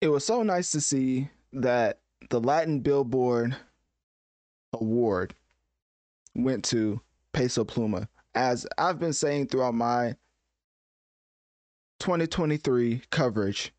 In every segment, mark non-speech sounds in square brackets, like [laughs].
It was so nice to see that the Latin Billboard Award went to Peso Pluma. As I've been saying throughout my 2023 coverage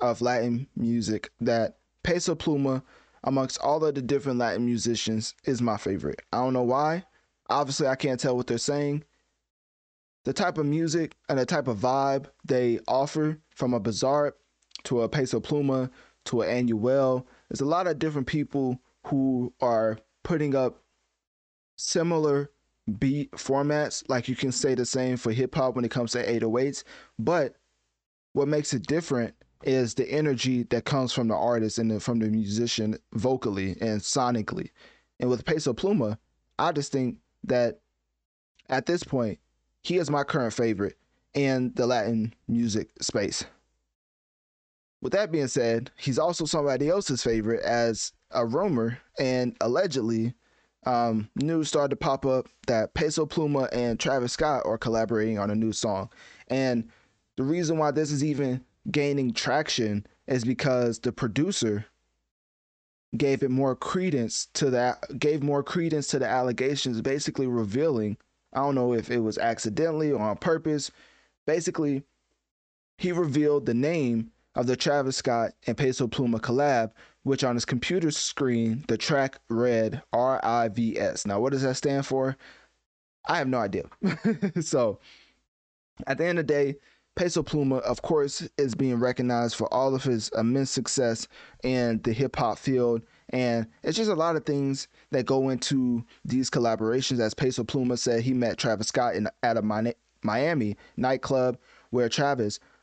of Latin music, that Peso Pluma, amongst all of the different Latin musicians, is my favorite. I don't know why. Obviously, I can't tell what they're saying. The type of music and the type of vibe they offer from a Bizarre to a Peso Pluma to an Anuel. There's a lot of different people who are putting up similar beat formats. Like you can say the same for hip hop when it comes to 808s. But what makes it different is the energy that comes from the artist and the, from the musician vocally and sonically. And with Peso Pluma, I just think that at this point, he is my current favorite in the Latin music space. With that being said, he's also somebody else's favorite as a rumor and allegedly um, news started to pop up that Peso Pluma and Travis Scott are collaborating on a new song. And the reason why this is even gaining traction is because the producer gave it more credence to that gave more credence to the allegations basically revealing I don't know if it was accidentally or on purpose basically he revealed the name of the Travis Scott and Peso Pluma collab, which on his computer screen, the track read RIVS. Now, what does that stand for? I have no idea. [laughs] so, at the end of the day, Peso Pluma, of course, is being recognized for all of his immense success in the hip hop field. And it's just a lot of things that go into these collaborations. As Peso Pluma said, he met Travis Scott in, at a Miami nightclub where Travis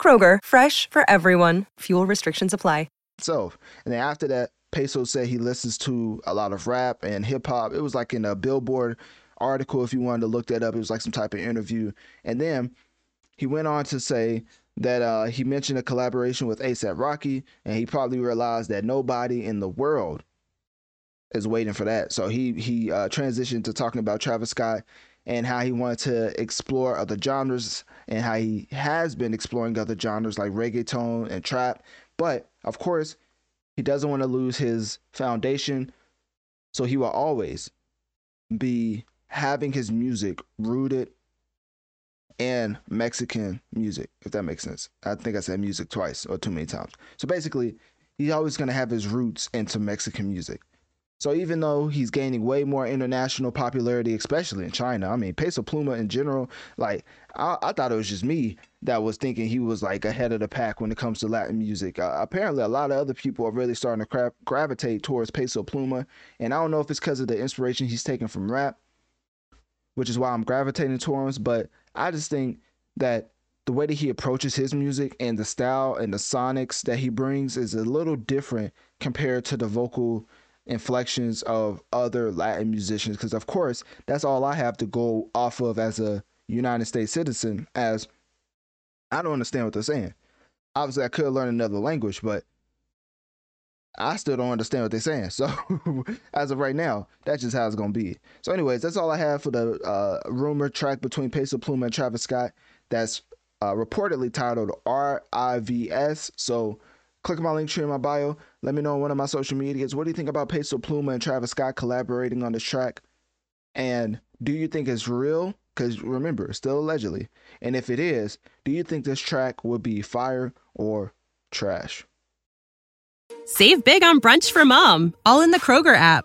Kroger, fresh for everyone. Fuel restrictions apply. So, and then after that, Peso said he listens to a lot of rap and hip hop. It was like in a Billboard article, if you wanted to look that up. It was like some type of interview. And then he went on to say that uh, he mentioned a collaboration with ASAP Rocky, and he probably realized that nobody in the world is waiting for that. So he he uh, transitioned to talking about Travis Scott and how he wanted to explore other genres and how he has been exploring other genres like reggaeton and trap. But of course, he doesn't want to lose his foundation. So he will always be having his music rooted in Mexican music, if that makes sense. I think I said music twice or too many times. So basically, he's always going to have his roots into Mexican music. So even though he's gaining way more international popularity, especially in China, I mean, Peso Pluma in general, like I, I thought it was just me that was thinking he was like ahead of the pack when it comes to Latin music. Uh, apparently, a lot of other people are really starting to cra- gravitate towards Peso Pluma, and I don't know if it's because of the inspiration he's taken from rap, which is why I'm gravitating towards. But I just think that the way that he approaches his music and the style and the sonics that he brings is a little different compared to the vocal inflections of other Latin musicians because of course that's all I have to go off of as a United States citizen as I don't understand what they're saying. Obviously I could learn another language, but I still don't understand what they're saying. [laughs] So as of right now, that's just how it's gonna be. So, anyways, that's all I have for the uh, rumor track between Peso Pluma and Travis Scott. That's uh, reportedly titled RIVS. So Click my Linktree in my bio. Let me know on one of my social medias. What do you think about Peso Pluma and Travis Scott collaborating on this track? And do you think it's real? Because remember, still allegedly. And if it is, do you think this track would be fire or trash? Save big on brunch for mom, all in the Kroger app.